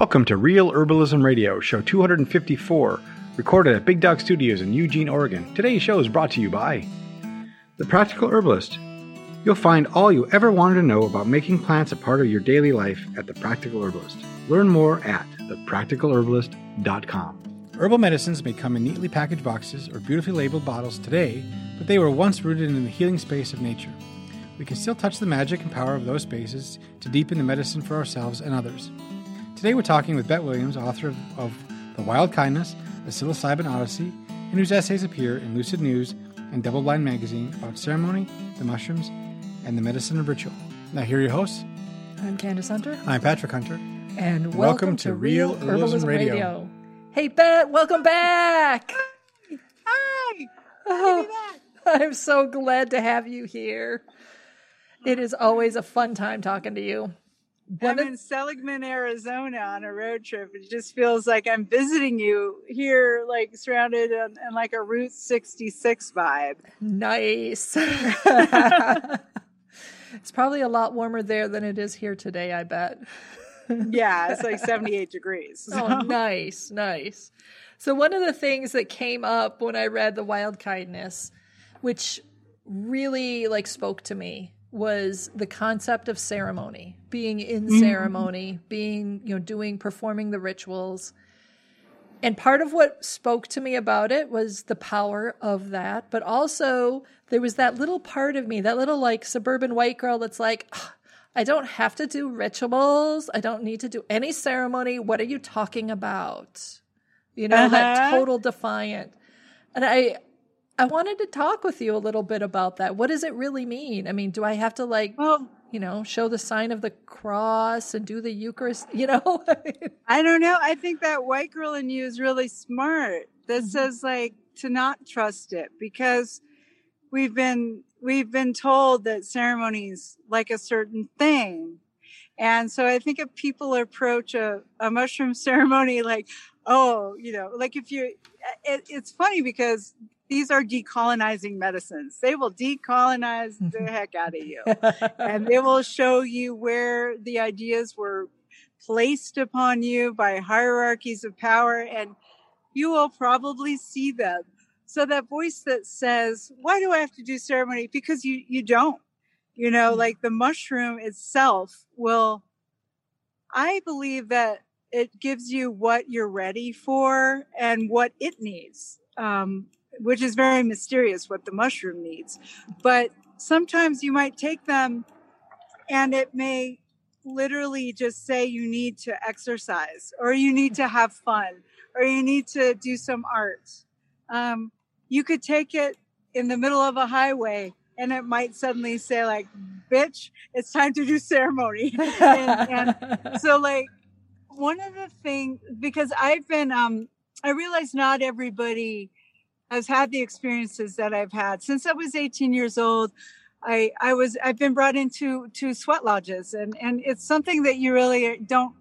Welcome to Real Herbalism Radio, show 254, recorded at Big Dog Studios in Eugene, Oregon. Today's show is brought to you by The Practical Herbalist. You'll find all you ever wanted to know about making plants a part of your daily life at The Practical Herbalist. Learn more at thepracticalherbalist.com. Herbal medicines may come in neatly packaged boxes or beautifully labeled bottles today, but they were once rooted in the healing space of nature. We can still touch the magic and power of those spaces to deepen the medicine for ourselves and others. Today we're talking with Bett Williams, author of, of The Wild Kindness, The Psilocybin Odyssey, and whose essays appear in Lucid News and Double Blind Magazine about ceremony, the mushrooms, and the medicine of ritual. Now, here are your hosts. I'm Candace Hunter. I'm Patrick Hunter. And welcome, Welcome to Real Herbalism Radio. Hey, Bett, welcome back. Hi. Oh, I'm so glad to have you here. It is always a fun time talking to you. I'm One in Seligman, Arizona on a road trip. It just feels like I'm visiting you here, like surrounded in, in like a Route 66 vibe. nice. it's probably a lot warmer there than it is here today, I bet. Yeah, it's like 78 degrees. Oh, nice, nice. So one of the things that came up when I read The Wild Kindness, which really like spoke to me, was the concept of ceremony, being in ceremony, being, you know, doing performing the rituals. And part of what spoke to me about it was the power of that, but also there was that little part of me, that little like suburban white girl that's like, "Ah, I don't have to do rituals. I don't need to do any ceremony. What are you talking about? You know, that Uh-huh. total defiant. And I I wanted to talk with you a little bit about that. What does it really mean? I mean, do I have to like, Well, you know, show the sign of the cross and do the Eucharist, you know? I don't know. I think that white girl in you is really smart that mm-hmm. says like to not trust it because we've been we've been told that ceremonies like a certain thing. And so I think if people approach a, a mushroom ceremony like, oh, you know, like if you, it, it's funny because these are decolonizing medicines. They will decolonize the heck out of you. And they will show you where the ideas were placed upon you by hierarchies of power and you will probably see them. So that voice that says why do i have to do ceremony? Because you you don't. You know like the mushroom itself will i believe that it gives you what you're ready for and what it needs. Um, which is very mysterious what the mushroom needs. But sometimes you might take them and it may literally just say you need to exercise or you need to have fun or you need to do some art. Um, you could take it in the middle of a highway and it might suddenly say like bitch it's time to do ceremony. And, and so like one of the things because i've been um i realize not everybody has had the experiences that i've had. Since i was 18 years old i i was i've been brought into to sweat lodges and and it's something that you really don't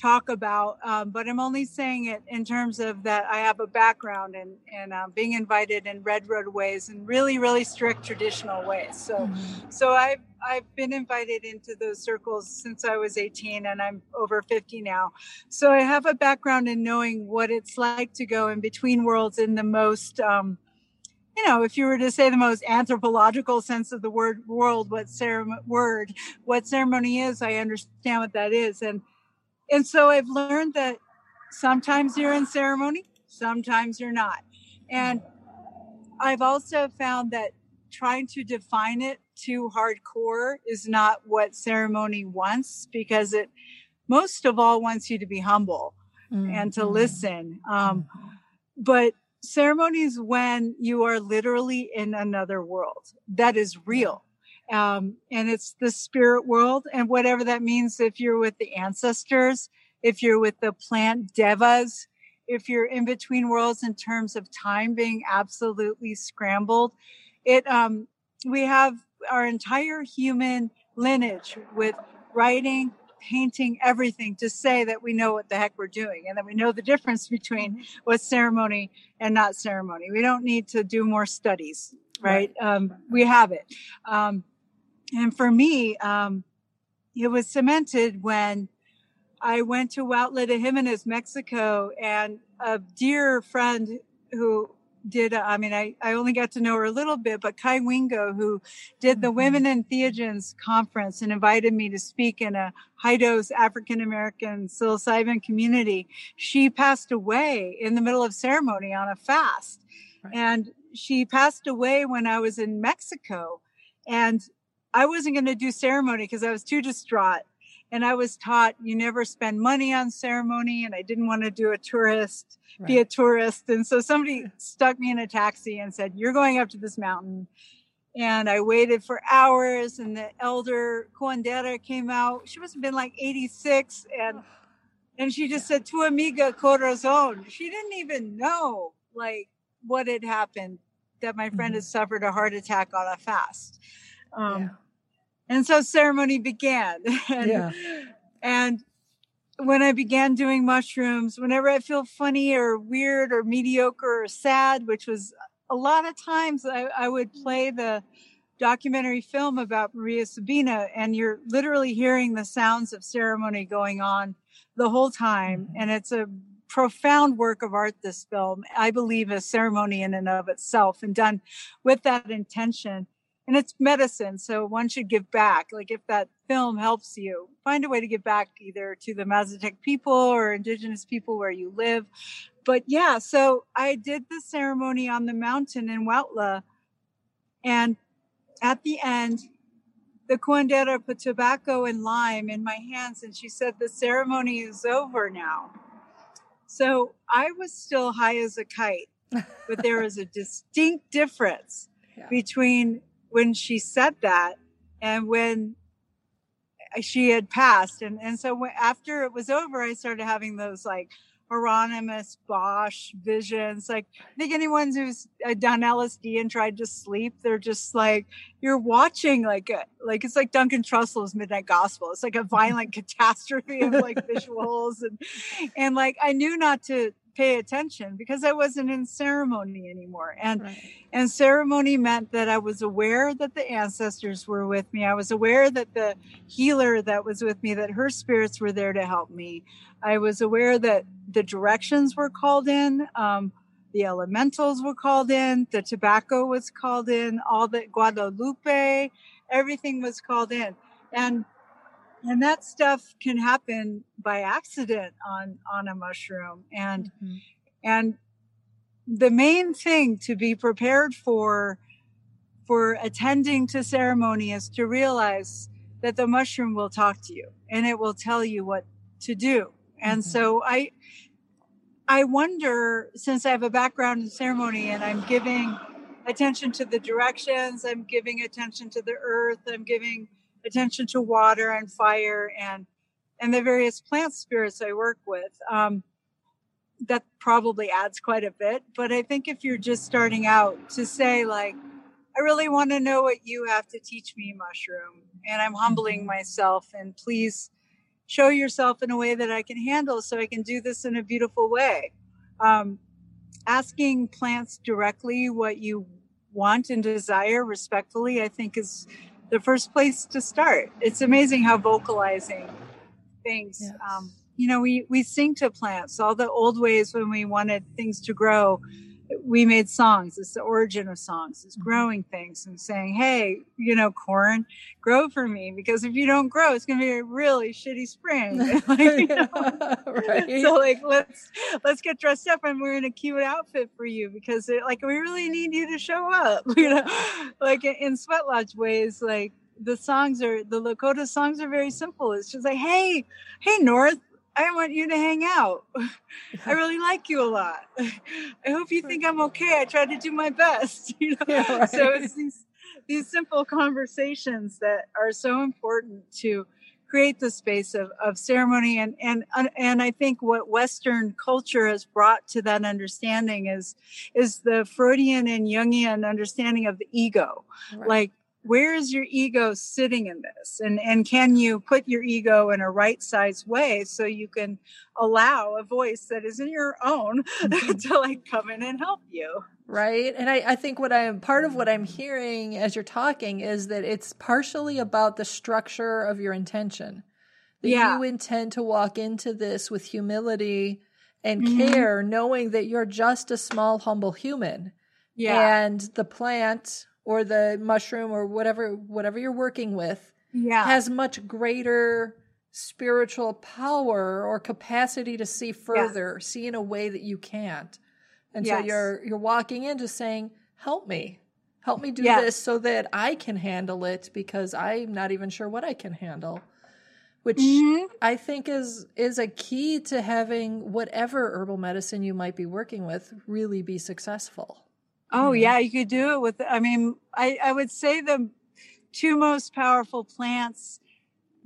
talk about um, but i'm only saying it in terms of that i have a background in in uh, being invited in red road ways and really really strict traditional ways so so I've I've been invited into those circles since I was 18 and I'm over 50 now. So I have a background in knowing what it's like to go in between worlds in the most um, you know, if you were to say the most anthropological sense of the word world, what ceremony word, what ceremony is, I understand what that is. And and so I've learned that sometimes you're in ceremony, sometimes you're not. And I've also found that trying to define it too hardcore is not what ceremony wants because it most of all wants you to be humble and to listen. Um, but ceremony is when you are literally in another world that is real. Um, and it's the spirit world, and whatever that means, if you're with the ancestors, if you're with the plant devas, if you're in between worlds in terms of time being absolutely scrambled, it um, we have our entire human lineage with writing, painting, everything to say that we know what the heck we're doing and that we know the difference between what's ceremony and not ceremony. We don't need to do more studies, right? Um, we have it. Um, and for me, um, it was cemented when I went to Huautla de Jimenez, Mexico, and a dear friend who did, I mean, I, I only got to know her a little bit, but Kai Wingo, who did the mm-hmm. Women in Entheogens conference and invited me to speak in a high dose African American psilocybin community, she passed away in the middle of ceremony on a fast. Right. And she passed away when I was in Mexico. And I wasn't going to do ceremony because I was too distraught. And I was taught you never spend money on ceremony. And I didn't want to do a tourist, right. be a tourist. And so somebody stuck me in a taxi and said, You're going up to this mountain. And I waited for hours. And the elder Curandera came out. She must have been like 86. And and she just said, Tu amiga corazon. She didn't even know like what had happened that my friend mm-hmm. had suffered a heart attack on a fast. Um, yeah. And so ceremony began. and, yeah. and when I began doing mushrooms, whenever I feel funny or weird or mediocre or sad, which was a lot of times I, I would play the documentary film about Maria Sabina, and you're literally hearing the sounds of ceremony going on the whole time. Mm-hmm. And it's a profound work of art, this film. I believe a ceremony in and of itself and done with that intention and it's medicine so one should give back like if that film helps you find a way to give back either to the mazatec people or indigenous people where you live but yeah so i did the ceremony on the mountain in Huautla and at the end the curandera put tobacco and lime in my hands and she said the ceremony is over now so i was still high as a kite but there was a distinct difference yeah. between when she said that and when she had passed. And, and so after it was over, I started having those like Hieronymus Bosch visions. Like, I think anyone who's uh, done LSD and tried to sleep, they're just like, you're watching like, a, like it's like Duncan Trussell's Midnight Gospel. It's like a violent catastrophe of like visuals. And, and like, I knew not to pay attention because I wasn't in ceremony anymore. And right. and ceremony meant that I was aware that the ancestors were with me. I was aware that the healer that was with me, that her spirits were there to help me. I was aware that the directions were called in. Um, the elementals were called in, the tobacco was called in, all the Guadalupe, everything was called in. And and that stuff can happen by accident on on a mushroom and mm-hmm. and the main thing to be prepared for for attending to ceremony is to realize that the mushroom will talk to you and it will tell you what to do and mm-hmm. so i i wonder since i have a background in ceremony and i'm giving attention to the directions i'm giving attention to the earth i'm giving attention to water and fire and and the various plant spirits I work with. Um, that probably adds quite a bit. But I think if you're just starting out, to say like, I really want to know what you have to teach me, mushroom, and I'm humbling mm-hmm. myself, and please show yourself in a way that I can handle, so I can do this in a beautiful way. Um, asking plants directly what you want and desire respectfully, I think is the first place to start. It's amazing how vocalizing things. Yes. Um, you know, we we sing to plants. All the old ways when we wanted things to grow, we made songs. It's the origin of songs. It's mm-hmm. growing things and saying, "Hey, you know, corn, grow for me." Because if you don't grow, it's going to be a really shitty spring. like, you know? right. So, like, let's let's get dressed up and we're in a cute outfit for you because, it, like, we really need you to show up. You know, like in Sweat Lodge ways, like the songs are the Lakota songs are very simple. It's just like, "Hey, hey, North." I want you to hang out. I really like you a lot. I hope you think I'm okay. I tried to do my best. You know, yeah, right. so it's these these simple conversations that are so important to create the space of, of ceremony and and and I think what Western culture has brought to that understanding is is the Freudian and Jungian understanding of the ego. Right. Like where is your ego sitting in this and and can you put your ego in a right size way so you can allow a voice that isn't your own mm-hmm. to like come in and help you right and I, I think what i'm part of what i'm hearing as you're talking is that it's partially about the structure of your intention that Yeah. you intend to walk into this with humility and Mhm. care, knowing that you're just a small, humble human. Yeah. And the plant or the mushroom or whatever whatever you're working with yeah. has much greater spiritual power or capacity to see further, see in a way that you can't. And so you're you're walking into saying, "Help me. Help me do Yes. this so that I can handle it because I'm not even sure what I can handle." Which Mhm. I think is is a key to having whatever herbal medicine you might be working with really be successful. Oh Mhm. yeah, you could do it with. I mean, I I would say the two most powerful plants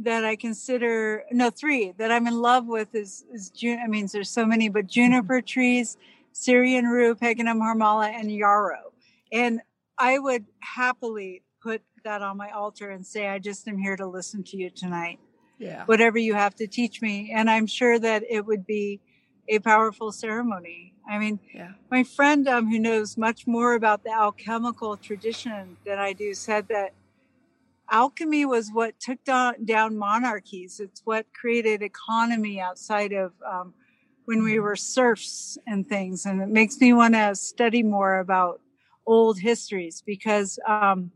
that I consider no three that I'm in love with is is Jun. I mean, there's so many, but juniper trees, Syrian rue, Peganum harmala, and yarrow. And I would happily put that on my altar and say, I just am here to listen to you tonight. Yeah. Whatever you have to teach me, and I'm sure that it would be a powerful ceremony. I mean, Yeah. my friend um, who knows much more about the alchemical tradition than I do said that alchemy was what took down, down monarchies. It's what created economy outside of um, when we were serfs and things. And it makes me want to study more about old histories because um,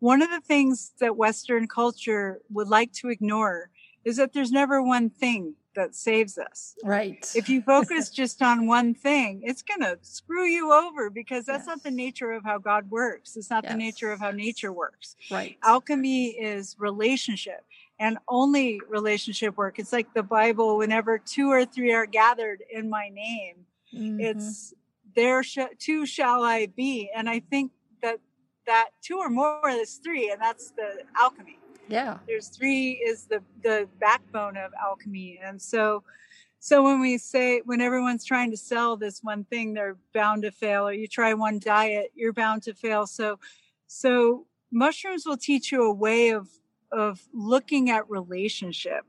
one of the things that Western culture would like to ignore is that there's never one thing that saves us Right. if you focus just on one thing, it's going to screw you over because that's not the nature of how God works. It's not the nature of how nature works. right. Alchemy is relationship and only relationship work. It's like the Bible whenever two or three are gathered in my name, Mhm. it's there sh- two shall I be. And I think that that two or more is three and that's the alchemy yeah. there's three is the the backbone of alchemy. And so so when we say when everyone's trying to sell this one thing they're bound to fail or you try one diet you're bound to fail. So so mushrooms will teach you a way of of looking at relationship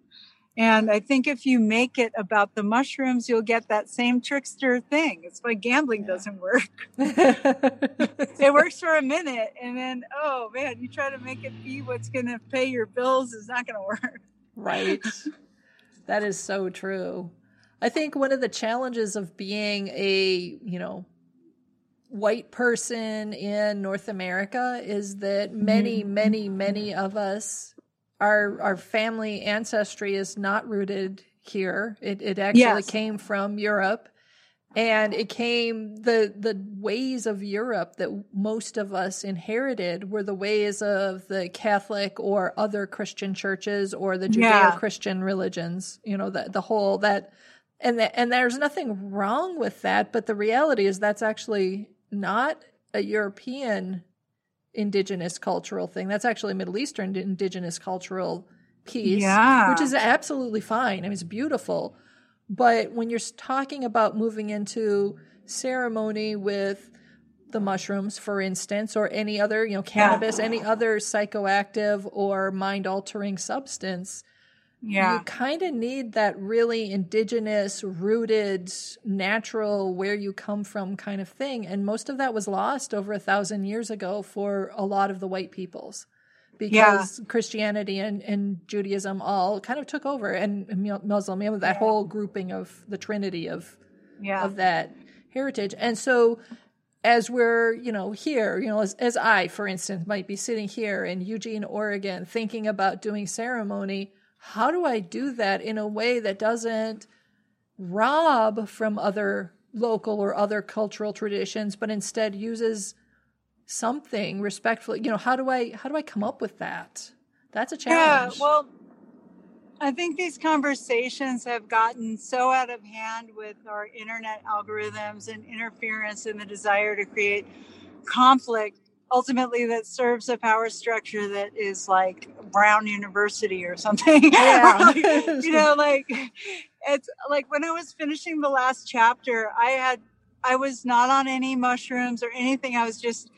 and i think if you make it about the mushrooms you'll get that same trickster thing it's why gambling Yeah. doesn't work it works for a minute and then oh man you try to make it be what's going to pay your bills is not going to work Right. that is so true. I think one of the challenges of being a, you know, white person in North America is that many, mm-hmm. many, many of us our our family ancestry is not rooted here. It it actually Yes. came from Europe. And it came the the ways of Europe that most of us inherited were the ways of the Catholic or other Christian churches or the Judeo-Christian religions. You know, the the whole that and that, and there's nothing wrong with that, but the reality is that's actually not a European indigenous cultural thing. That's actually a Middle Eastern indigenous cultural piece, Yeah. which is absolutely fine. I mean, it's beautiful. But when you're talking about moving into ceremony with the mushrooms, for instance, or any other, you know, cannabis, any other psychoactive or mind altering substance, yeah you kind of need that really indigenous, rooted, natural, where you come from kind of thing. And most of that was lost over a thousand years ago for a lot of the white peoples because Christianity and, and Judaism all kind of took over, and Muslim, you know, that Yeah. whole grouping of the trinity of yeah of that heritage. And so as we're, you know, here, you know, as, as I, for instance, might be sitting here in Eugene, Oregon, thinking about doing ceremony, how do I do that in a way that doesn't rob from other local or other cultural traditions, but instead uses something respectfully? You know, how do I how do I come up with that? That's a challenge. yeah well i think these conversations have gotten so out of hand with our internet algorithms and interference and the desire to create conflict ultimately that serves a power structure that is like brown university or something Yeah. you know like it's like when i was finishing the last chapter i had i was not on any mushrooms or anything i was just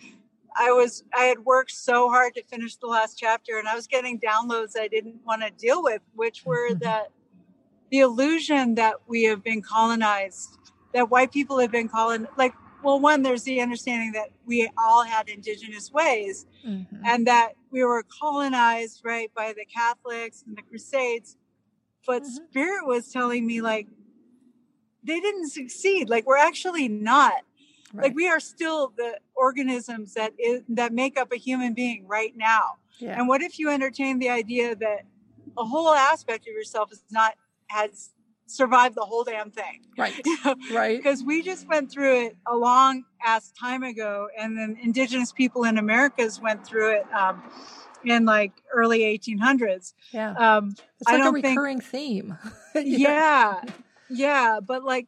i was i had worked so hard to finish the last chapter and i was getting downloads i didn't want to deal with which were Mhm. that the illusion that we have been colonized that white people have been colonized like well, one, there's the understanding that we all had indigenous ways Mhm. and that we were colonized, right, by the Catholics and the Crusades. But Mhm. Spirit was telling me, like, they didn't succeed. Like, we're actually not. Right. Like, we are still the organisms that is, that make up a human being right now. yeah. And what if you entertain the idea that a whole aspect of yourself is not has survived the whole damn thing? right. Right. because we just went through it a long ass time ago and then indigenous people in americas went through it um, in like early 1800s Yeah. um, It's like a don't think- recurring theme. yeah yeah but like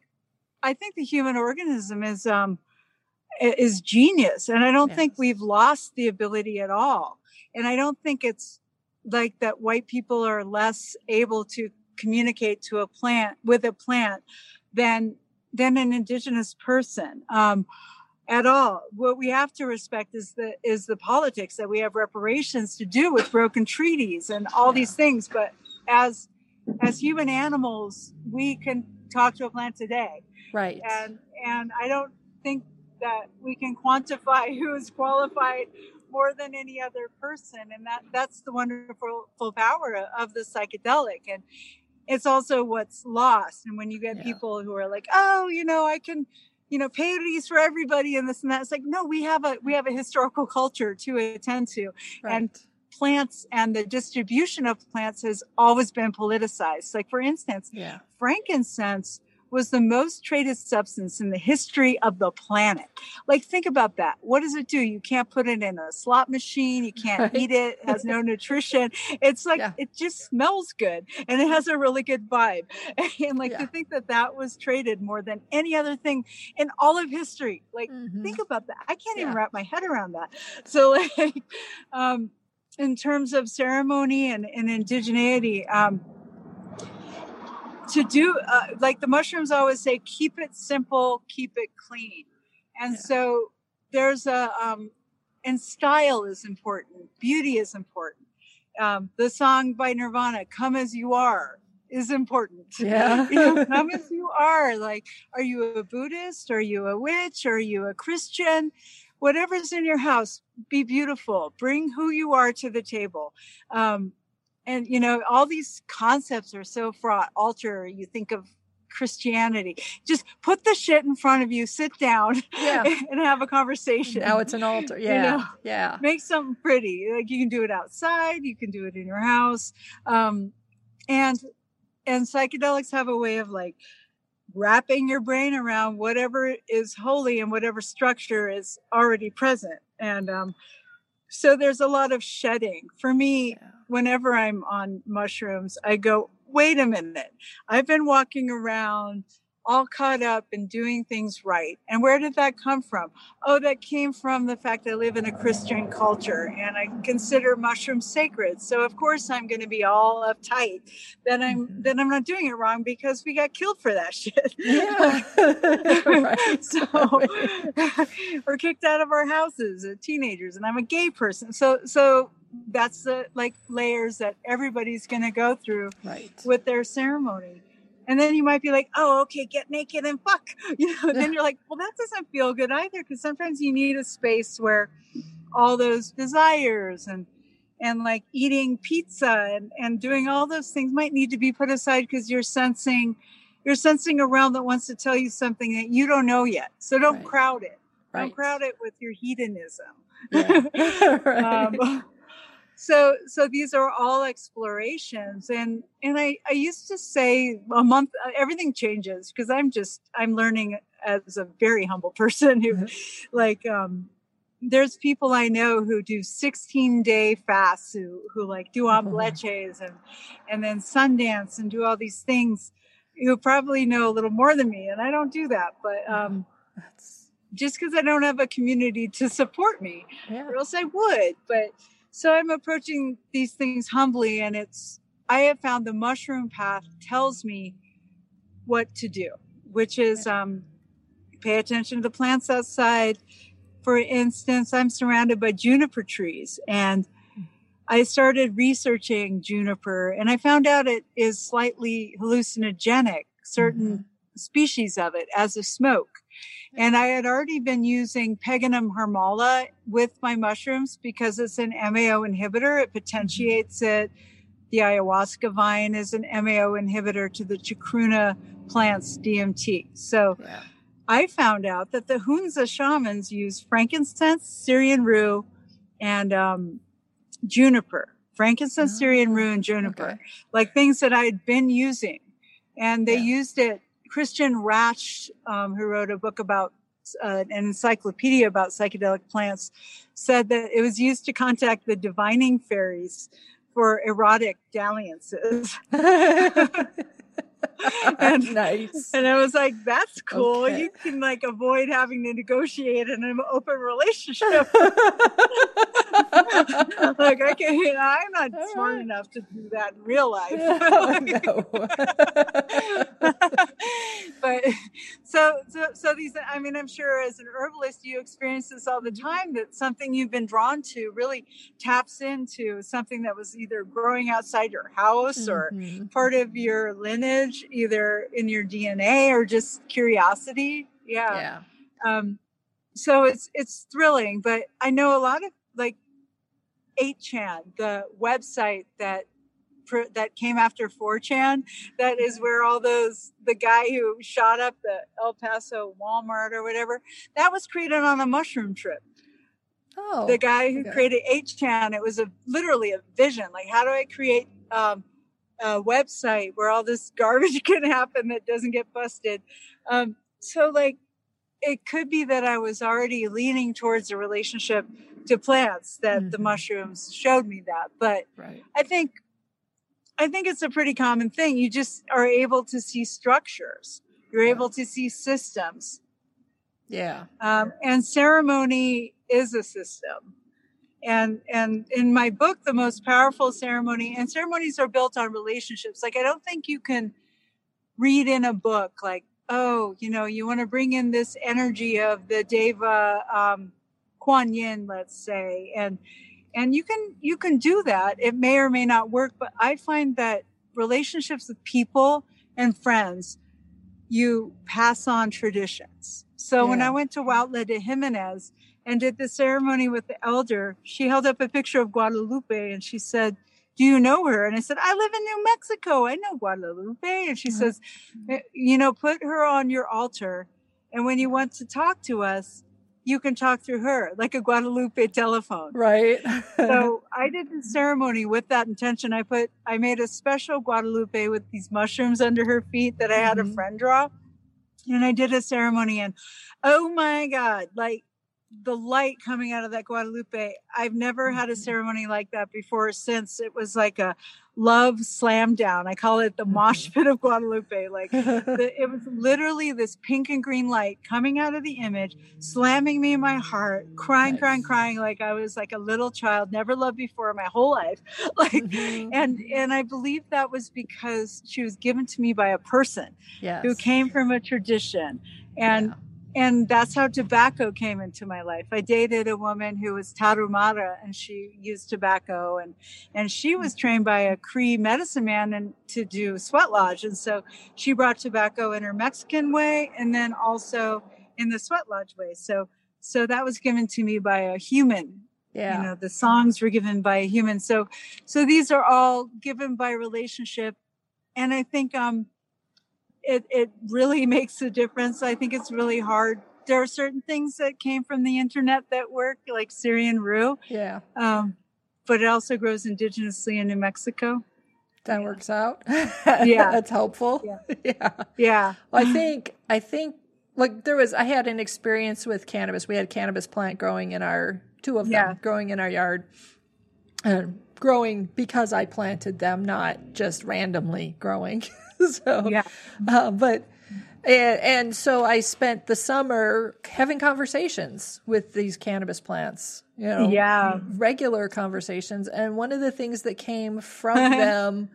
i think the human organism is um is genius and i don't think we've lost the ability at all and i don't think it's like that white people are less able to communicate to a plant with a plant than than an indigenous person um at all. What we have to respect is the is the politics that we have reparations to do with broken treaties and all these things but as as human animals we can talk to a plant today. Right. and and i don't think that we can quantify who is qualified more than any other person and that that's the wonderful full power of the psychedelic. And it's also what's lost and when you get Yeah. people who are like oh you know i can you know paydays for everybody and this and that it's like no we have a we mm. have a historical culture to attend to right. and plants and the distribution of plants has always been politicized like for instance yeah. frankincense was the most traded substance in the history of the planet. Like, think about that. What does it do? You can't put it in a slot machine. You can't Right. eat it. It has no nutrition. It's like, Yeah. it just smells good and it has a really good vibe. And like Yeah. to think that that was traded more than any other thing in all of history. Like, Mhm. think about that. I can't even wrap my head around that. So, like, um, in terms of ceremony and, and indigeneity, um, to do uh, like the mushrooms always say, keep it simple, keep it clean. And Yeah. so there's a, um, and style is important, beauty is important. Um, the song by Nirvana, Come As You Are, is important. Yeah. You know, come as you are. Like, are you a Buddhist? Are you a witch? Are you a Christian? Whatever's in your house, be beautiful. Bring who you are to the table. Um, and, you know, all these concepts are so fraught. Altar, you think of Christianity. Just put the shit in front of you, sit down, Yeah. and have a conversation. Now it's an altar. Yeah. know, yeah. make something pretty. Like you can do it outside, you can do it in your house. Um, and and psychedelics have a way of like wrapping your brain around whatever is holy and whatever structure is already present. And um, so there's a lot of shedding. For me, Yeah. Whenever I'm on mushrooms, I go, wait a minute. I've been walking around all caught up and doing things right. And where did that come from? Oh, that came from the fact I live in a Christian culture and I consider mushrooms sacred. So of course I'm going to be all uptight that I'm Mhm. that I'm not doing it wrong because we got killed for that shit. Yeah. so we're kicked out of our houses as teenagers and I'm a gay person. So so that's the like layers that everybody's going to go through right. with their ceremony. And then you might be like, oh, okay, get naked and fuck. You know, then you're like, well, that doesn't feel good either. Because sometimes you need a space where all those desires and and like eating pizza and, and doing all those things might need to be put aside because you're sensing you're sensing a realm that wants to tell you something that you don't know yet. So don't Right. crowd it. Right. Don't crowd it with your hedonism. Yeah. right. Um, so so these are all explorations and and i i used to say a month uh, everything changes because i'm just i'm learning as a very humble person who Mhm. like um there's people i know who do 16 day fasts who who like do Mhm. ombleches and and then sundance and do all these things who probably know a little more than me and i don't do that but um That's, just because i don't have a community to support me yeah. or else I would. But so I'm approaching these things humbly, and it's I have found the mushroom path tells me what to do, which is um, pay attention to the plants outside. For instance, I'm surrounded by juniper trees, and I started researching juniper, and I found out it is slightly hallucinogenic. Certain Mhm. species of it as a smoke. Mm-hmm. And I had already been using Peganum harmala with my mushrooms because it's an MAO inhibitor. It mm-hmm. potentiates it. The ayahuasca vine is an MAO inhibitor to the chacruna plant's DMT. So Yeah. I found out that the Hunza shamans use frankincense, Syrian rue, and um, juniper. Frankincense, Syrian ah, rue, and juniper, Okay. like things that I had been using. And they Yeah. used it. Christian Rätsch, um, who wrote a book about uh, an encyclopedia about psychedelic plants, said that it was used to contact the divining fairies for erotic dalliances. And- nice. And I was like, that's cool. Okay. You can like avoid having to negotiate in an open relationship. like I can, you know, I'm not All smart right. enough to do that in real life. but so, so, so these, I mean, I'm sure as an herbalist, you experience this all the time that something you've been drawn to really taps into something that was either growing outside your house or Mhm. part of your lineage, either in your DNA or just curiosity. Yeah. yeah. Um, so it's it's thrilling, but I know a lot of like 8chan, the website that pr- that came after 4chan, that is where all those the guy who shot up the El Paso Walmart or whatever, that was created on a mushroom trip Oh. the guy who okay. created 8chan, it was a literally a vision. Like, how do I create um, a website where all this garbage can happen that doesn't get busted? Um, so, like, it could be that I was already leaning towards a relationship to plants that the Mhm. mushrooms showed me that. But right. I think, I think it's a pretty common thing. You just are able to see structures. You're Yeah. able to see systems. Yeah. um, and ceremony is a system and and in my book the most powerful ceremony and ceremonies are built on relationships like i don't think you can read in a book like oh you know you want to bring in this energy of the deva um, kuan yin let's say and and you can you can do that. It may or may not work but i find that relationships with people and friends you pass on traditions. So when i went to Huautla de Jimenez and did the ceremony with the elder she held up a picture of guadalupe and she said do you know her and i said i live in new mexico i know guadalupe and she Mhm. says "Eh, you know put her on your altar and when you want to talk to us you can talk through her like a guadalupe telephone Right. so I did the ceremony with that intention. I put, I made a special Guadalupe with these mushrooms under her feet that I had Mhm. a friend draw. And I did a ceremony and oh my God, like the light coming out of that Guadalupe. I've never had a Mhm. ceremony like that before since. It was like a love slam down. I call it the mosh Mhm. pit of Guadalupe. Like the, it was literally this pink and green light coming out of the image, slamming me in my heart, crying, crying, Nice. crying, like I was like a little child, never loved before in my whole life. Like, Mhm. and and I believe that was because she was given to me by a person yes. who came from a tradition, and and that's how tobacco came into my life. I dated a woman who was Tarahumara and she used tobacco and and she was trained by a Cree medicine man and to do sweat lodge. And so she brought tobacco in her Mexican way and then also in the sweat lodge way. So so that was given to me by a human. yeah. You know, the songs were given by a human. So so these are all given by relationship. And I think um it it really makes a difference. I think it's really hard. There are certain things that came from the internet that work, like Syrian rue, yeah. um, but it also grows indigenously in New Mexico. That Yeah. works out. Yeah. That's helpful. Yeah. yeah. Yeah, Well, I think I think like there was I had an experience with cannabis. We had cannabis plant growing in our two of them Yeah. growing in our yard. And growing because I planted them, not just randomly growing. so yeah, uh, but and, and so I spent the summer having conversations with these cannabis plants. You know, yeah, regular conversations. And one of the things that came from them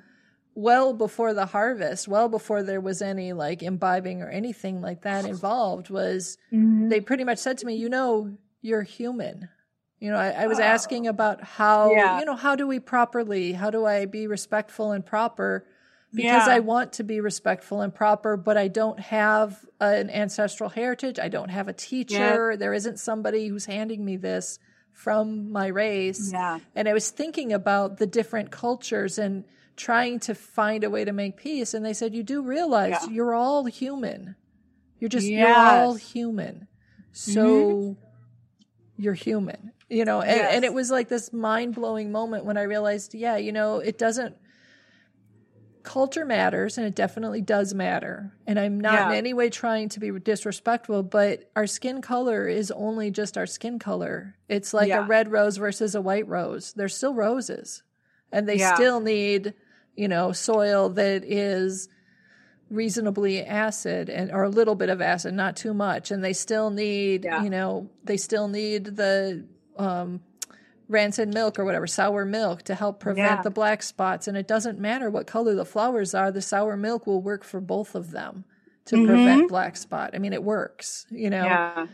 well before the harvest, well before there was any like imbibing or anything like that involved, was Mhm. they pretty much said to me, you know, you're human. You know, I, I was uh, asking about how, Yeah. you know, how do we properly, how do I be respectful and proper because Yeah. I want to be respectful and proper, but I don't have an ancestral heritage. I don't have a teacher. There isn't somebody who's handing me this from my race. Yeah. And I was thinking about the different cultures and trying to find a way to make peace. And they said, You do realize Yeah. you're all human. You're just, you're all human. So mm-hmm. You're human, you know? And, and it was like this mind blowing moment when I realized, yeah, you know, it doesn't, culture matters and it definitely does matter. And I'm not in any way trying to be disrespectful, but our skin color is only just our skin color. It's like a red rose versus a white rose. They're still roses. And they Yeah. still need, you know, soil that is reasonably acid and or a little bit of acid, not too much. And they still need, Yeah. you know, they still need the um rancid milk or whatever, sour milk to help prevent Yeah. the black spots. And it doesn't matter what color the flowers are, the sour milk will work for both of them to Mhm. prevent black spot. I mean, it works, you know, Yeah.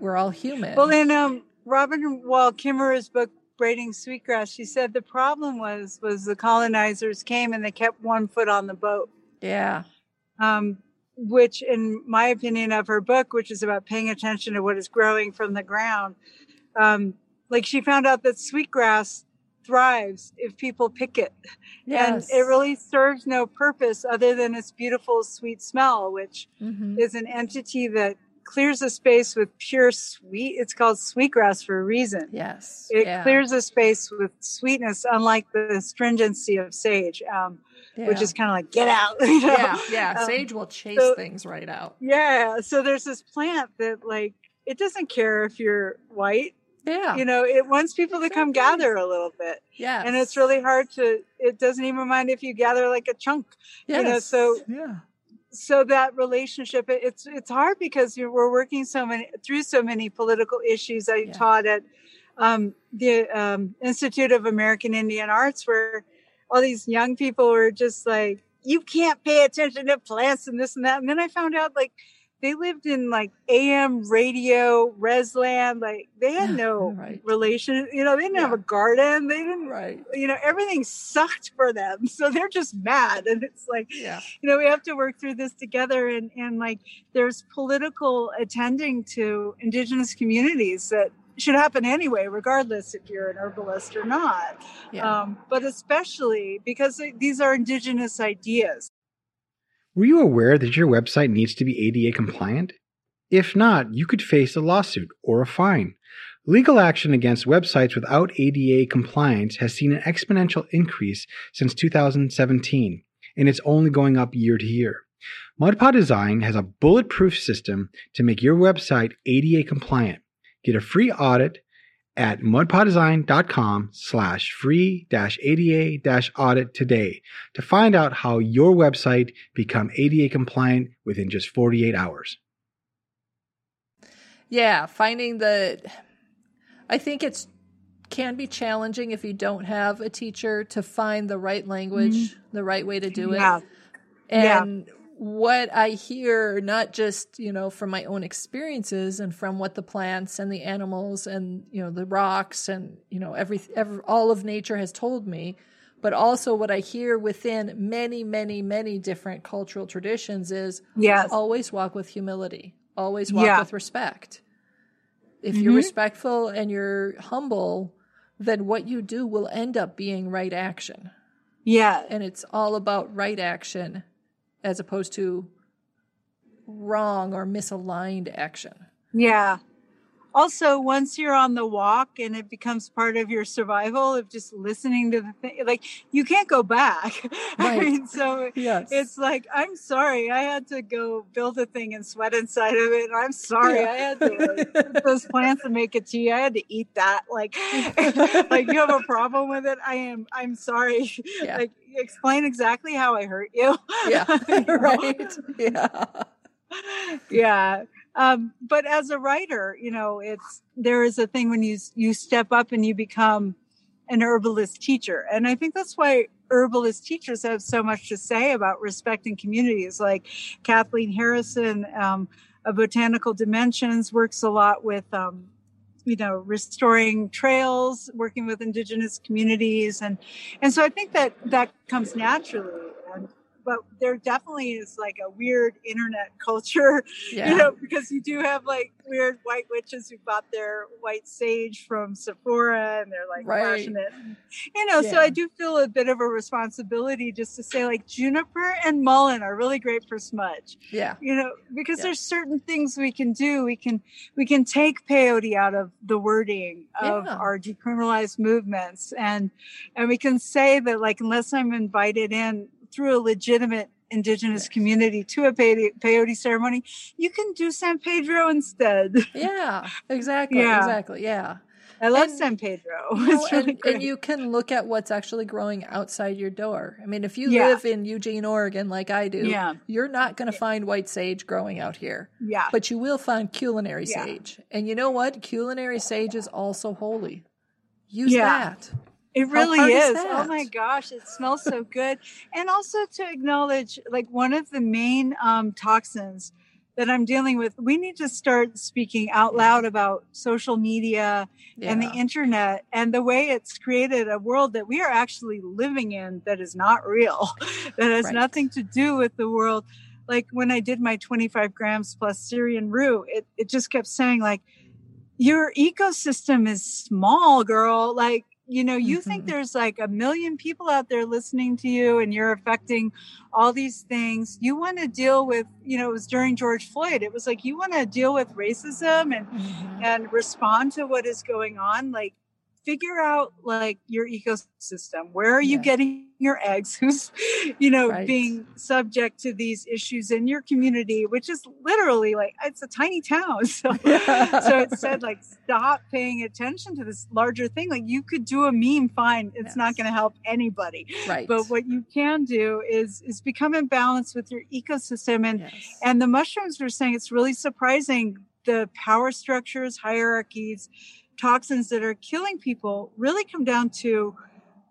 we're all human. Well, in um, Robin Wall Kimmerer's book, Braiding Sweetgrass, she said the problem was was the colonizers came and they kept one foot on the boat. Yeah. um, which, in my opinion, of her book, which is about paying attention to what is growing from the ground, um, like she found out that sweetgrass thrives if people pick it, Yes. and it really serves no purpose other than its beautiful sweet smell, which Mhm. is an entity that clears a space with pure sweet. It's called sweetgrass for a reason. Yes. It yeah. clears a space with sweetness, unlike the stringency of sage, um, which is kind of like get out. You know? yeah, yeah. Um, Sage will chase so- things right out. Yeah. So there's this plant that like it doesn't care if you're white. Yeah. You know, it wants people to come gather a little bit. yeah. And it's really hard to it doesn't even mind if you gather like a chunk. yes. you know, so- yeah. So that relationship it, it's it's hard because you're, we're working so many through so many political issues. I Yeah. taught at um, the um, Institute of American Indian Arts where all these young people were just like, you can't pay attention to plants and this and that. And then I found out like they lived in like AM radio, Resland, like they had Yeah, no right. relation, you know, they didn't have a garden. They didn't, Right. you know, everything sucked for them. So they're just mad. And it's like, Yeah. you know, we have to work through this together. And, and like there's political attending to indigenous communities that should happen anyway, regardless if you're an herbalist or not. Yeah. Um, but especially because these are indigenous ideas. Were you aware that your website needs to be ADA compliant? If not, you could face a lawsuit or a fine. Legal action against websites without ADA compliance has seen an exponential increase since 2017, and it's only going up year to year. MudPod Design has a bulletproof system to make your website ADA compliant. Get a free audit at mudpoddesign.com slash free dash ADA dash audit today to find out how your website become ADA compliant within just 48 hours. Yeah, finding the I think it's can be challenging if you don't have a teacher to find the right language, the right way to do it. Mm-hmm. Yeah. And what I hear, not just, you know, from my own experiences and from what the plants and the animals and, you know, the rocks and, you know, every, every all of nature has told me, but also what I hear within many, many, many different cultural traditions is Yes. always walk with humility, always walk Yeah. with respect. If you're Mhm. respectful and you're humble, then what you do will end up being right action. Yeah. And it's all about right action as opposed to wrong or misaligned action. Yeah. Also, once you're on the walk and it becomes part of your survival of just listening to the thing, like you can't go back. I mean, so Yes. it's like, I'm sorry, I had to go build a thing and sweat inside of it. And I'm sorry, Yeah. I had to like, put those plants and make a tea. I had to eat that. Like, like you have a problem with it. I am, I'm sorry. Yeah. Like, explain exactly how I hurt you. yeah. You know? right. Yeah. yeah um but as a writer you know it's there is a thing when you you step up and you become an herbalist teacher. And i think that's why herbalist teachers have so much to say about respecting communities like kathleen harrison um, of botanical dimensions works a lot with um, you know restoring trails working with indigenous communities. And and so i think that that comes naturally but there definitely is like a weird internet culture, Yeah. you know, because you do have like weird white witches who bought their white sage from Sephora and they're like Right. flashing it. You know, so I do feel a bit of a responsibility just to say like juniper and mullein are really great for smudge yeah. you know because Yeah. there's certain things we can do we can we can take peyote out of the wording of Yeah. our decriminalized movements and and we can say that like unless i'm invited in through a legitimate indigenous community to a peyote, ceremony you can do san pedro instead Yeah. Exactly. Yeah. Exactly. Yeah. i love And, san pedro You know, really and, and you can look at what's actually growing outside your door. I mean, if you Yeah. live in Eugene, Oregon, like I do, yeah you're not going to find white sage growing out here, yeah but you will find culinary Yeah. sage. And you know what? Culinary sage is also holy. Use that. It really is is. Oh my gosh, it smells so good. And also to acknowledge like one of the main um, toxins that I'm dealing with, we need to start speaking out loud about social media Yeah. and the internet and the way it's created a world that we are actually living in that is not real, that has Right. nothing to do with the world. Like when I did my 25 grams plus Syrian rue, it, it just kept saying like, your ecosystem is small, girl. Like, you know, you think Mhm. there's like a million people out there listening to you and you're affecting all these things. You want to deal with, you know, it was during George Floyd. It was like you want to deal with racism and Mhm. and respond to what is going on like figure out like your ecosystem where are you Yeah. getting your eggs who's you know Right. being subject to these issues in your community which is literally like it's a tiny town so yeah. so it said like stop paying attention to this larger thing like you could do a meme fine it's not going to help anybody right. but what you can do is is become in balance with your ecosystem and yes. and the mushrooms were saying it's really surprising the power structures, hierarchies, toxins that are killing people really come down to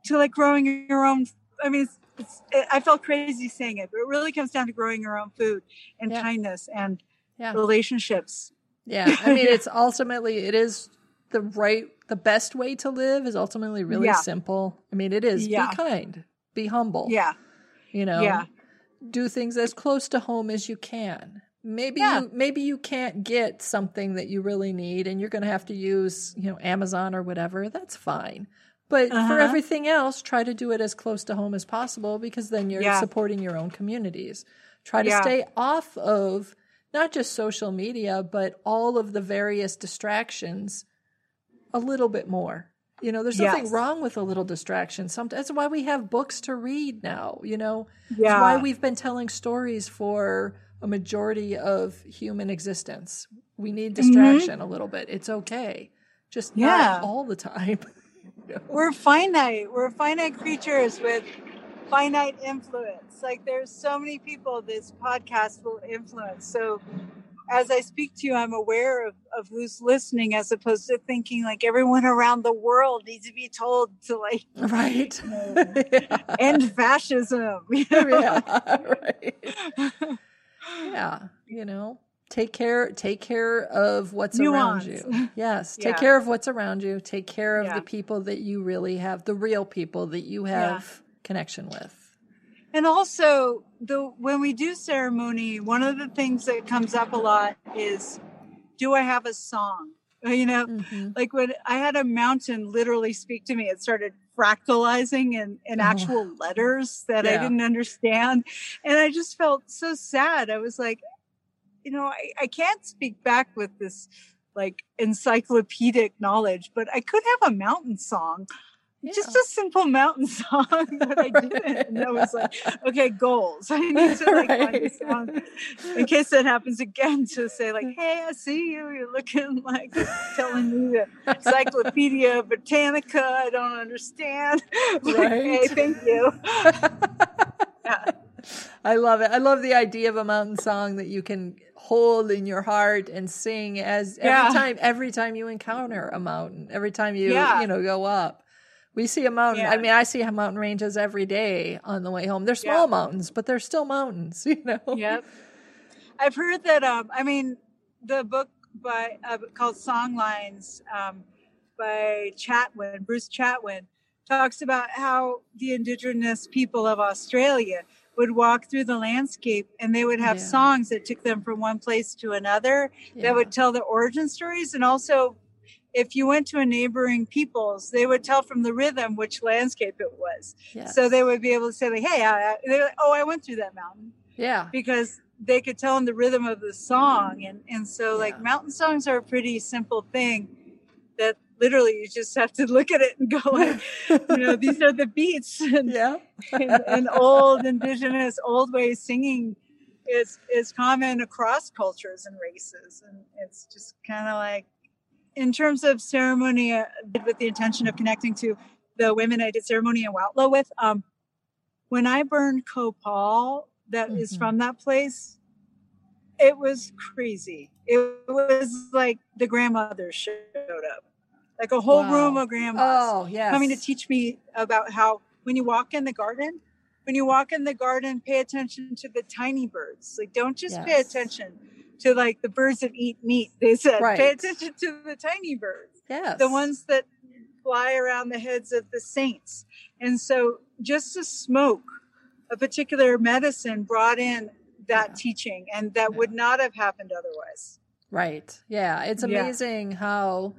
to like growing your own. I mean, it's, it's, I felt crazy saying it, but it really comes down to growing your own food and Yeah. kindness and Yeah. relationships. Yeah, I mean, it's ultimately it is the right, the best way to live is ultimately really Yeah. simple. I mean, it is be kind, be humble. Yeah, you know, yeah, do things as close to home as you can. Maybe Yeah. you maybe you can't get something that you really need, and you're going to have to use you know Amazon or whatever. That's fine. But for Uh-huh. everything else, try to do it as close to home as possible because then you're Yeah. supporting your own communities. Try to Yeah. stay off of not just social media, but all of the various distractions a little bit more. You know, there's nothing Yes. wrong with a little distraction. Sometimes that's why we have books to read now. You know, yeah. it's why we've been telling stories for a majority of human existence. We need distraction a little bit. It's okay. Just Mm-hmm. Yeah. not all the time. we're finite. We're finite creatures with finite influence. Like there's so many people this podcast will influence. So as I speak to you, I'm aware of, of who's listening as opposed to thinking like everyone around the world needs to be told to like right. Yeah. end fascism. you know? yeah. Right. Yeah. You know, take care take care of what's around you. Yes. Take Yeah. care of what's around you. Take care of Yeah. the people that you really have, the real people that you have connection with. And also, the when we do ceremony, one of the things that comes up a lot is, do I have a song? You know, Mhm. like when I had a mountain literally speak to me, it started fractalizing in, in Oh. actual letters that I didn't understand. And I just felt so sad. I was like, you know, I, I can't speak back with this like encyclopedic knowledge, but I could have a mountain song. Just a simple mountain song, but I didn't. And I was like, okay, goals. I need to like find a song in case that happens again to say like, hey, I see you. You're looking like telling me the Encyclopedia Britannica. I don't understand. Like, hey, Right. thank you. Yeah. I love it. I love the idea of a mountain song that you can hold in your heart and sing as every Yeah. time every time you encounter a mountain, every time you Yeah. you know go up. We see a mountain. I mean, I see mountain ranges every day on the way home. They're small Yeah. mountains, but they're still mountains, you know. Yep. I've heard that. Um, I mean, the book by uh, called Songlines um, by Chatwin, Bruce Chatwin, talks about how the indigenous people of Australia would walk through the landscape and they would have Yeah. songs that took them from one place to another Yeah. that would tell the origin stories and also if you went to a neighboring people's they would tell from the rhythm which landscape it was. So they would be able to say like hey I, like, oh i went through that mountain. Yeah. because they could tell in the rhythm of the song and and so like mountain songs are a pretty simple thing that literally you just have to look at it and go like you know these are the beats. And, yeah. and, and old indigenous old way singing is is common across cultures and races and it's just kind of like in terms of ceremony uh, with the intention of connecting to the women i did ceremony in Huautla with um when i burned copal that is Mhm. from that place it was crazy it was like the grandmothers showed up like a whole room of grandmas Oh, yes. coming to teach me about how when you walk in the garden, when you walk in the garden, pay attention to the tiny birds. Like, don't just pay attention to like the birds that eat meat. They said, pay attention to the tiny birds, Yes. the ones that fly around the heads of the saints. And so, just to smoke a particular medicine brought in that Yeah. teaching, and that Yeah. would not have happened otherwise. Right. Yeah. It's Yeah. amazing how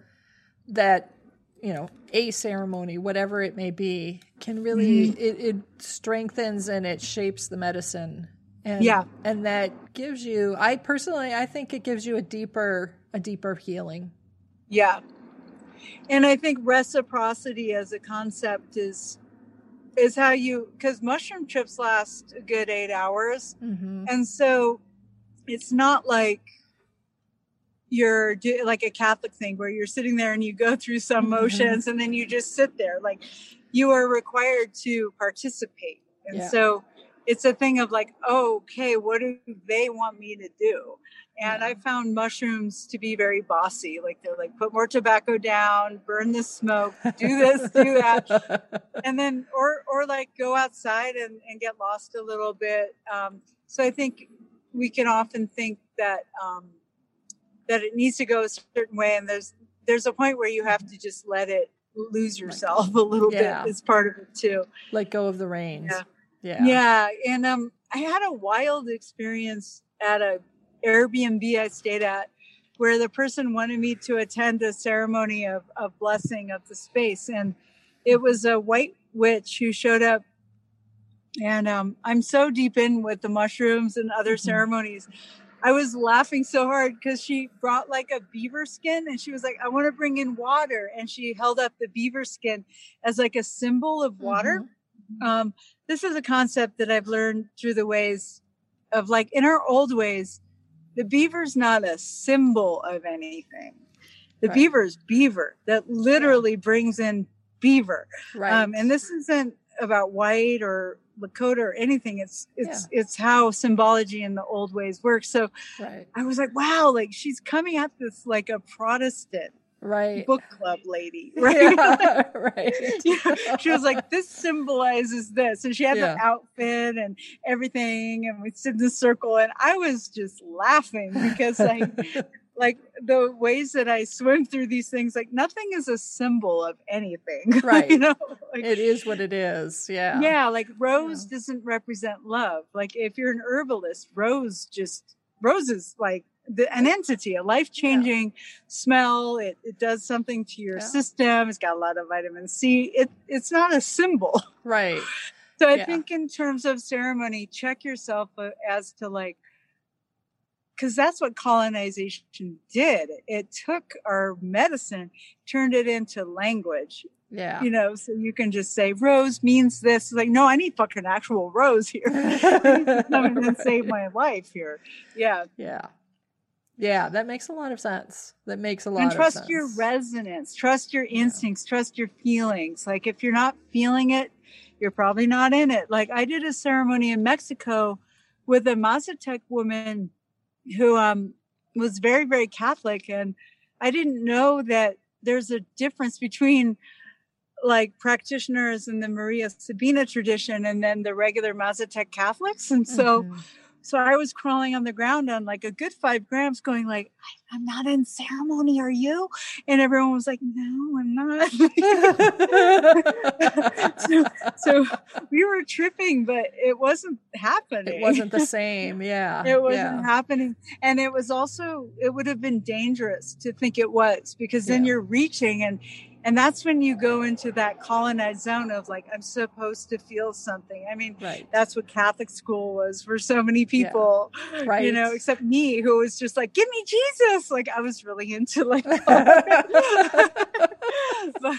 that, you know, a ceremony, whatever it may be, can really Mm-hmm. it, it strengthens and it shapes the medicine. And Yeah. and that gives you I personally I think it gives you a deeper a deeper healing. Yeah. And I think reciprocity as a concept is is how you because mushroom trips last a good eight hours. Mm-hmm. And so it's not like you're do, like a Catholic thing where you're sitting there and you go through some Mhm. motions and then you just sit there. Like you are required to participate. And Yeah. so it's a thing of like, oh, okay, what do they want me to do? And Yeah. I found mushrooms to be very bossy. Like they're like, put more tobacco down, burn the smoke, do this, do that and then or or like go outside and, and get lost a little bit um, so i think we can often think that um, that it needs to go a certain way and there's there's a point where you have to just let it lose yourself a little Yeah. bit as part of it too Let go of the reins. Yeah. Yeah. yeah and um i had a wild experience at a airbnb i stayed at where the person wanted me to attend a ceremony of, of blessing of the space and it was a white witch who showed up and um, i'm so deep in with the mushrooms and other Mhm. ceremonies i was laughing so hard because she brought like a beaver skin and she was like i want to bring in water and she held up the beaver skin as like a symbol of water Mhm. um, this is a concept that I've learned through the ways of like in our old ways, the beaver's not a symbol of anything. The Right. beaver's beaver that literally brings in beaver. Right. Um, and this isn't about white or Lakota or anything. It's it's it's how symbology in the old ways works. So right. I was like, wow, like she's coming at this like a Protestant Right. book club lady, right? Yeah, right. Yeah. she was like, "This symbolizes this," and she had Yeah. the outfit and everything, and we sit in the circle, and I was just laughing because I like the ways that I swim through these things. Like nothing is a symbol of anything, Right. you know, like, it is what it is. Yeah. yeah, like rose doesn't represent love. Like if you're an herbalist, rose just roses like the, an entity, a life changing smell. It, it does something to your Yeah. system. It's got a lot of vitamin C. It it's not a symbol. Right. So I Yeah. think in terms of ceremony, check yourself uh, as to like, because that's what colonization did. It took our medicine, turned it into language Yeah. you know, so you can just say rose means this. Like, no, I need fucking actual rose here. Come in and save my life here. Yeah. yeah. Yeah. That makes a lot of sense. That makes a lot And of trust sense. your resonance, trust your instincts, trust your feelings. Like if you're not feeling it, you're probably not in it. Like I did a ceremony in Mexico with a Mazatec woman who um was very, very Catholic. And I didn't know that there's a difference between like practitioners in the Maria Sabina tradition and then the regular Mazatec Catholics. And so Mhm. So I was crawling on the ground on like a good five grams, going like, "I'm not in ceremony, are you?" And everyone was like, "No, I'm not." so, so we were tripping, but it wasn't happening. It wasn't the same. Yeah. It wasn't yeah. happening. And it was also, it would have been dangerous to think it was because then Yeah. you're reaching and, and that's when you go into that colonized zone of like, I'm supposed to feel something. I mean, Right. that's what Catholic school was for so many people, Right. you know, except me who was just like, give me Jesus. Like I was really into like, but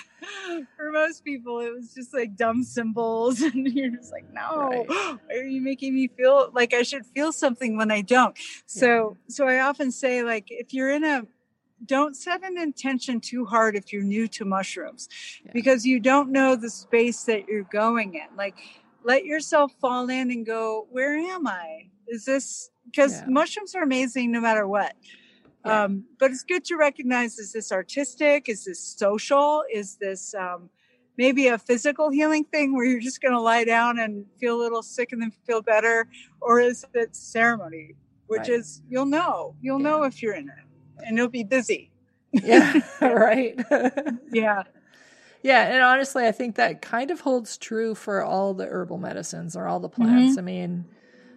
for most people, it was just like dumb symbols. And you're just like, no, Right. why are you making me feel like I should feel something when I don't? So, so I often say, like, if you're in a, don't set an intention too hard if you're new to mushrooms Yeah. because you don't know the space that you're going in. Like, let yourself fall in and go, where am I? Is this because Yeah. mushrooms are amazing no matter what? Yeah. Um, but it's good to recognize is this artistic? Is this social? Is this um, maybe a physical healing thing where you're just going to lie down and feel a little sick and then feel better? Or is it ceremony, which Right. is you'll know, you'll know if you're in it and you'll be busy. yeah. right. Yeah. Yeah, and honestly, I think that kind of holds true for all the herbal medicines or all the mm-hmm. plants. I mean,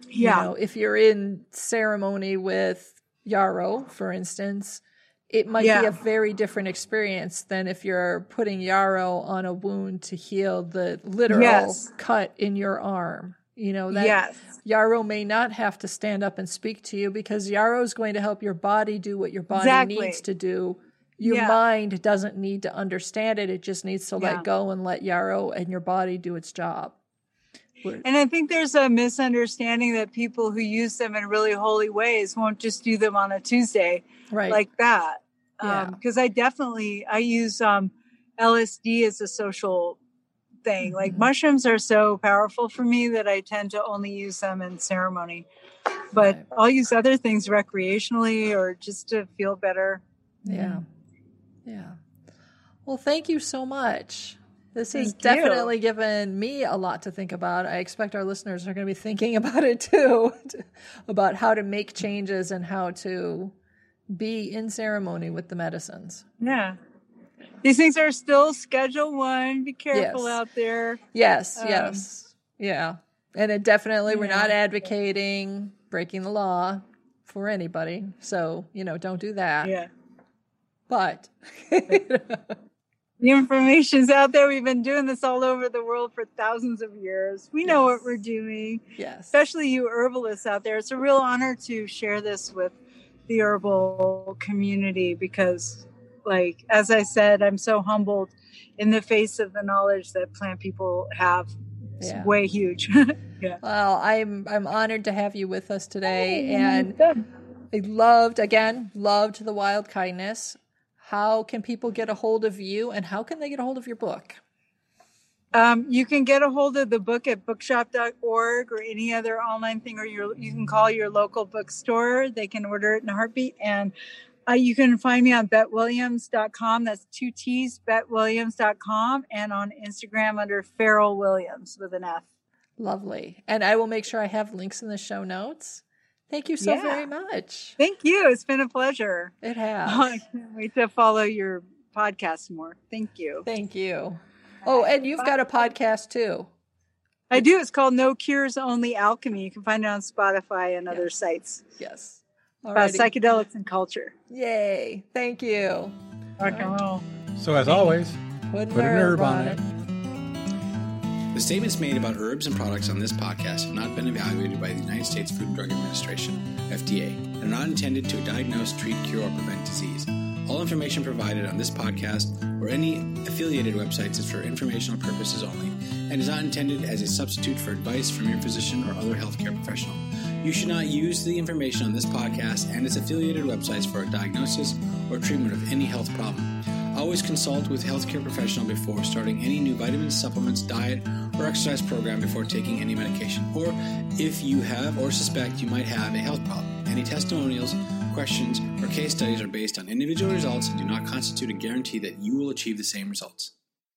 Yeah. you know, if you're in ceremony with yarrow, for instance, it might be a very different experience than if you're putting yarrow on a wound to heal the literal Yes. cut in your arm. You know, that yes. yarrow may not have to stand up and speak to you because yarrow is going to help your body do what your body Exactly. needs to do. Your Yeah. mind doesn't need to understand it. It just needs to Yeah. let go and let yarrow and your body do its job. And I think there's a misunderstanding that people who use them in really holy ways won't just do them on a Tuesday right. like that. Yeah. Because I definitely I use um, LSD as a social thing. Like Mhm. mushrooms are so powerful for me that I tend to only use them in ceremony. But I'll use other things recreationally or just to feel better. Yeah. Yeah. Well, thank you so much. This has Thank you. definitely given me a lot to think about. I expect our listeners are going to be thinking about it too, about how to make changes and how to be in ceremony with the medicines. Yeah. These things are still schedule one. Be careful Yes. out there. Yes, Um, yes. Yeah. And it definitely, we're not advocating breaking the law for anybody. So, you know, don't do that. Yeah. But, The information's out there. We've been doing this all over the world for thousands of years. We know what we're doing, yes. especially you herbalists out there. It's a real honor to share this with the herbal community because, like, as I said, I'm so humbled in the face of the knowledge that plant people have. It's Yeah. way huge. Well, I'm I'm honored to have you with us today, and I loved again loved the wild kindness. How can people get a hold of you, and how can they get a hold of your book? Um, you can get a hold of the book at bookshop.org or any other online thing, or your, you can call your local bookstore. They can order it in a heartbeat. And uh, you can find me on bettwilliams.com. That's two T's, bettwilliams.com, and on Instagram under Farrell Williams with an F. Lovely, and I will make sure I have links in the show notes. Thank you so Yeah. very much. Thank you. It's been a pleasure. It I has. can't wait to follow your podcast more. Thank you. Thank you. Oh, and you've got a podcast too. I do. It's called No Cures, Only Alchemy. You can find it on Spotify and other Yes. sites Yes. About psychedelics and culture. Yay! Thank you. Rock and roll. So, as always, Put, Put an herb on it. The statements made about herbs and products on this podcast have not been evaluated by the United States Food and Drug Administration, FDA, and are not intended to diagnose, treat, cure, or prevent disease. All information provided on this podcast or any affiliated websites is for informational purposes only and is not intended as a substitute for advice from your physician or other healthcare professional. You should not use the information on this podcast and its affiliated websites for a diagnosis or treatment of any health problem. Always consult with a healthcare professional before starting any new vitamins, supplements, diet, or exercise program before taking any medication, or if you have or suspect you might have a health problem. Any testimonials, questions, or case studies are based on individual results and do not constitute a guarantee that you will achieve the same results.